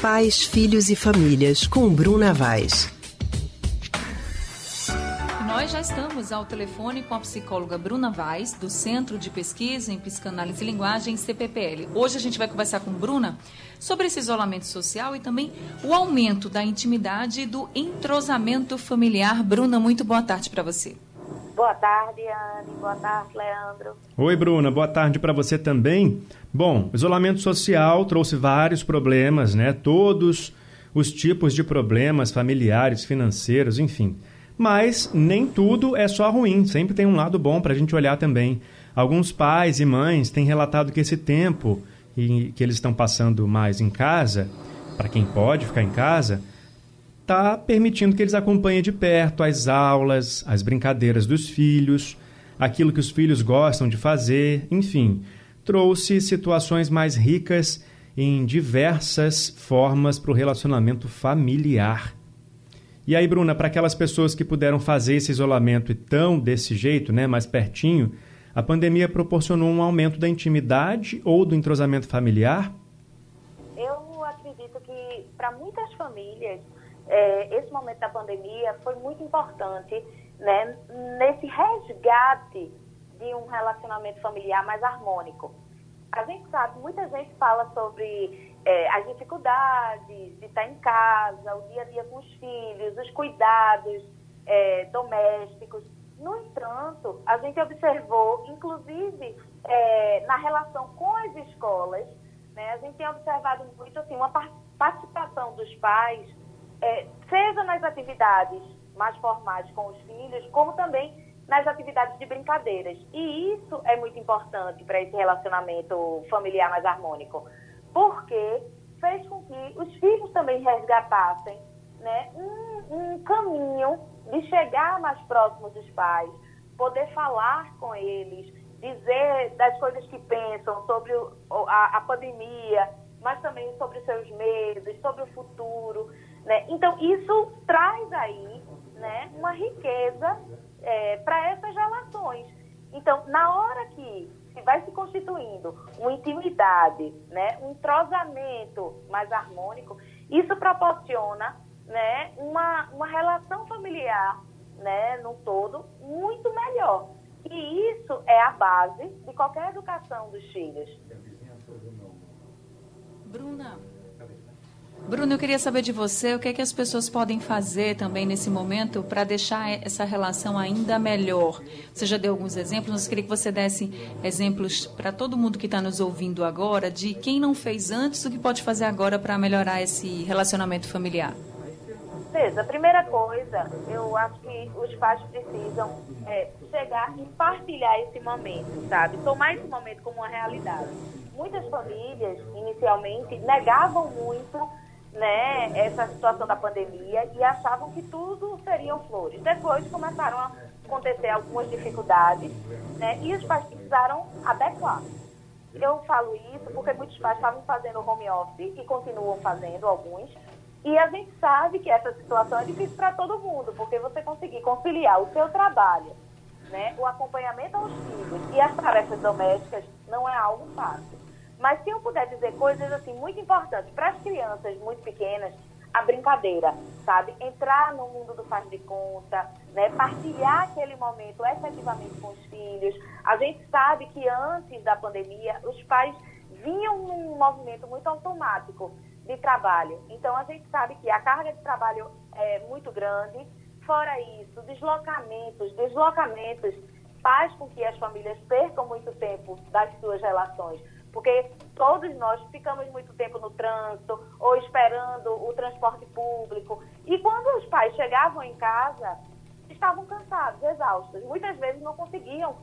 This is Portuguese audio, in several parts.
Pais, Filhos e Famílias, com Bruna Vaz. Nós já estamos ao telefone com a psicóloga Bruna Vaz, do Centro de Pesquisa em Psicanálise e Linguagem, CPPL. Hoje a gente vai conversar com Bruna sobre esse isolamento social e também o aumento da intimidade e do entrosamento familiar. Bruna, muito boa tarde para você. Boa tarde, Anne. Boa tarde, Leandro. Oi, Bruna. Boa tarde para você também. Bom, isolamento social trouxe vários problemas, né? Todos os tipos de problemas familiares, financeiros, enfim. Mas nem tudo é só ruim, sempre tem um lado bom para a gente olhar também. Alguns pais e mães têm relatado que esse tempo que eles estão passando mais em casa, para quem pode ficar em casa, está permitindo que eles acompanhem de perto as aulas, as brincadeiras dos filhos, aquilo que os filhos gostam de fazer, enfim, trouxe situações mais ricas em diversas formas para o relacionamento familiar. E aí, Bruna, para aquelas pessoas que puderam fazer esse isolamento e tão desse jeito, né, mais pertinho, a pandemia proporcionou um aumento da intimidade ou do entrosamento familiar? Eu acredito que para muitas famílias é, esse momento da pandemia foi muito importante né, nesse resgate de um relacionamento familiar mais harmônico. A gente sabe, muita gente fala sobre é, as dificuldades de estar em casa, o dia a dia com os filhos, os cuidados é, domésticos. No entanto, a gente observou, inclusive é, na relação com as escolas, né, a gente tem observado muito assim, uma participação dos pais é, seja nas atividades mais formais com os filhos, como também nas atividades de brincadeiras. E isso é muito importante para esse relacionamento familiar mais harmônico, porque fez com que os filhos também resgatassem né, um, um caminho de chegar mais próximos dos pais, poder falar com eles, dizer das coisas que pensam sobre a, a pandemia, mas também sobre os seus medos, sobre o futuro. Né? Então, isso traz aí né, uma riqueza é, para essas relações. Então, na hora que se vai se constituindo uma intimidade, né, um entrosamento mais harmônico, isso proporciona né, uma, uma relação familiar né, no todo muito melhor. E isso é a base de qualquer educação dos filhos. Bruna, Bruno, eu queria saber de você o que, é que as pessoas podem fazer também nesse momento para deixar essa relação ainda melhor. Você já deu alguns exemplos, mas eu queria que você desse exemplos para todo mundo que está nos ouvindo agora de quem não fez antes, o que pode fazer agora para melhorar esse relacionamento familiar. Beleza, a primeira coisa, eu acho que os pais precisam é, chegar e partilhar esse momento, sabe? Tomar esse momento como uma realidade. Muitas famílias, inicialmente, negavam muito né, essa situação da pandemia e achavam que tudo seriam flores. Depois começaram a acontecer algumas dificuldades né, e os pais precisaram adequar. Eu falo isso porque muitos pais estavam fazendo home office e continuam fazendo alguns. E a gente sabe que essa situação é difícil para todo mundo, porque você conseguir conciliar o seu trabalho, né, o acompanhamento aos filhos e as tarefas domésticas não é algo fácil. Mas se eu puder dizer coisas assim muito importantes para as crianças muito pequenas, a brincadeira, sabe? Entrar no mundo do faz de conta, né? Partilhar aquele momento efetivamente com os filhos. A gente sabe que antes da pandemia os pais vinham num movimento muito automático de trabalho. Então a gente sabe que a carga de trabalho é muito grande. Fora isso, deslocamentos, deslocamentos faz com que as famílias percam muito tempo das suas relações porque todos nós ficamos muito tempo no trânsito ou esperando o transporte público. E quando os pais chegavam em casa, estavam cansados, exaustos. Muitas vezes não conseguiam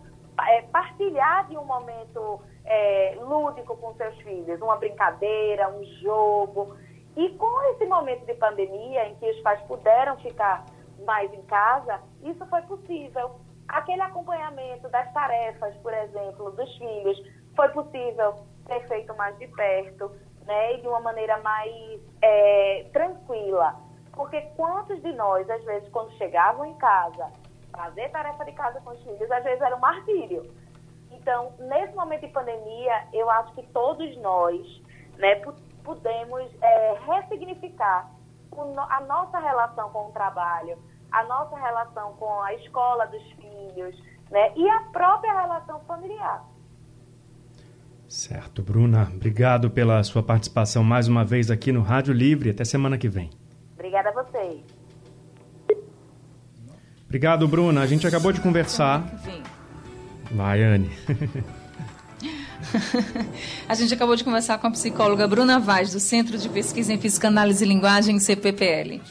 é, partilhar de um momento é, lúdico com seus filhos, uma brincadeira, um jogo. E com esse momento de pandemia, em que os pais puderam ficar mais em casa, isso foi possível. Aquele acompanhamento das tarefas, por exemplo, dos filhos, foi possível ser feito mais de perto, né, e de uma maneira mais é, tranquila. Porque quantos de nós, às vezes, quando chegavam em casa, fazer tarefa de casa com os filhos, às vezes era um martírio. Então, nesse momento de pandemia, eu acho que todos nós, né, podemos é, ressignificar a nossa relação com o trabalho, a nossa relação com a escola dos filhos, né? E a própria relação familiar. Certo, Bruna. Obrigado pela sua participação mais uma vez aqui no Rádio Livre. Até semana que vem. Obrigada a vocês. Obrigado, Bruna. A gente acabou de conversar. Vai, Anne. a gente acabou de conversar com a psicóloga Bruna Vaz, do Centro de Pesquisa em Psicanálise e Linguagem, CPPL.